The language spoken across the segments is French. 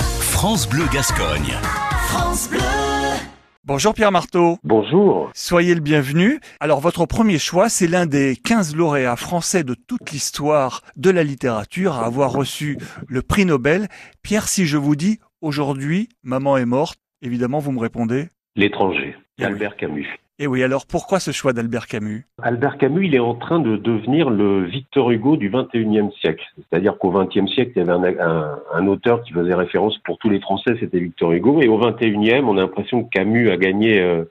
France Bleu Gascogne. France Bleu. Bonjour Pierre Marteau. Bonjour. Soyez le bienvenu. Alors votre premier choix, c'est l'un des 15 lauréats français de toute l'histoire de la littérature à avoir reçu le prix Nobel. Pierre, si je vous dis aujourd'hui, maman est morte, évidemment vous me répondez? L'étranger, Eh oui. Albert Camus. Eh oui, alors pourquoi ce choix d'Albert Camus? Albert Camus, il est en train de devenir le Victor Hugo du 21e siècle. C'est-à-dire qu'au 20e siècle, il y avait un, auteur qui faisait référence pour tous les Français, c'était Victor Hugo. Et au 21e, on a l'impression que Camus a gagné euh,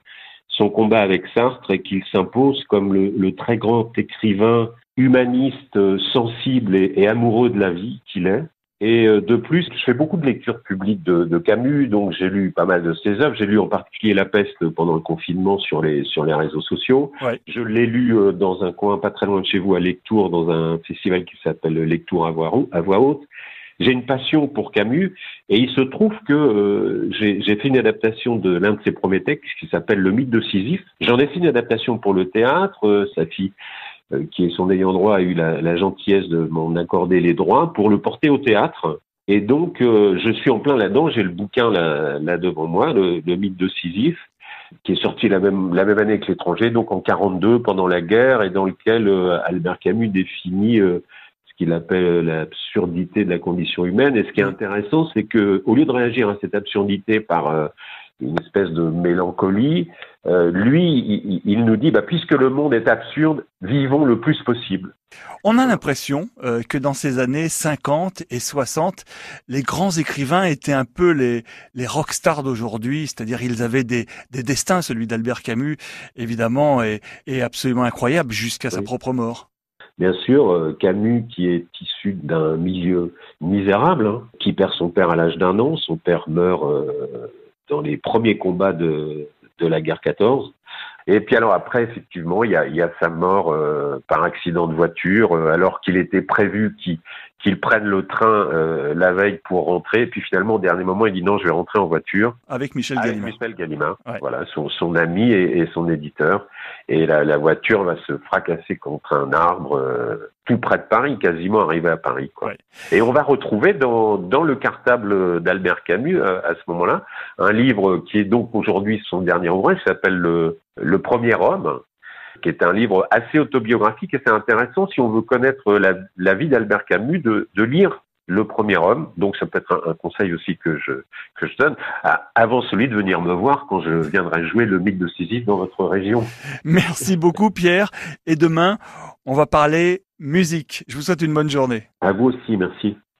son combat avec Sartre et qu'il s'impose comme le, très grand écrivain humaniste, euh, sensible et, et amoureux de la vie qu'il est. Et euh, de plus, je fais beaucoup de lectures publiques de, de Camus, donc j'ai lu pas mal de ses œuvres. J'ai lu en particulier La peste pendant le confinement sur les sur les réseaux sociaux. Ouais. Je l'ai lu euh, dans un coin pas très loin de chez vous à Lectour, dans un festival qui s'appelle Lectour à voix, haute. J'ai une passion pour Camus et il se trouve que euh, j'ai fait une adaptation de l'un de ses premiers textes qui s'appelle Le mythe de Sisyphe. J'en ai fait une adaptation pour le théâtre. Euh, sa fille euh, qui est son ayant droit, a eu la, la gentillesse de m'en accorder les droits pour le porter au théâtre. Et donc, euh, je suis en plein là-dedans. J'ai le bouquin là, là devant moi, le, le mythe de Sisyphe, qui est sorti la même, la même année que l'étranger, donc en 42, pendant la guerre, et dans lequel euh, Albert Camus définit euh, ce qu'il appelle l'absurdité de la condition humaine. Et ce qui est intéressant, c'est que au lieu de réagir à cette absurdité par euh, une espèce de mélancolie, euh, lui, il, il nous dit, bah, puisque le monde est absurde, vivons le plus possible. On a l'impression euh, que dans ces années 50 et 60, les grands écrivains étaient un peu les, les rockstars d'aujourd'hui, c'est-à-dire ils avaient des, des destins, celui d'Albert Camus, évidemment, est, est absolument incroyable jusqu'à sa propre mort. Bien sûr, euh, Camus, qui est issu d'un milieu misérable, hein, qui perd son père à l'âge d'un an, son père meurt euh, dans les premiers combats de, de la guerre 14. Et puis alors après, effectivement, il y a, il y a sa mort euh, par accident de voiture, euh, alors qu'il était prévu qu'il qu'il prenne le train euh, la veille pour rentrer. Et puis finalement, au dernier moment, il dit non, je vais rentrer en voiture. Avec Michel Avec Gallimard. Michel Gallimard, Ouais. voilà, son, son ami et, et son éditeur. Et la, la voiture va se fracasser contre un arbre euh, tout près de Paris, quasiment arrivé à Paris. Quoi. Ouais. Et on va retrouver dans, dans le cartable d'Albert Camus, euh, à ce moment-là, un livre qui est donc aujourd'hui son dernier ouvrage, qui s'appelle le, le Premier Homme, qui est un livre assez autobiographique et c'est intéressant si on veut connaître la, la vie d'Albert Camus de, de lire le premier homme, donc ça peut être un, un conseil aussi que je, que je donne, à- avant celui de venir me voir quand je viendrai jouer le mythe de Sisyphe dans votre région. Merci beaucoup Pierre. Et demain, on va parler musique. Je vous souhaite une bonne journée. À vous aussi, merci.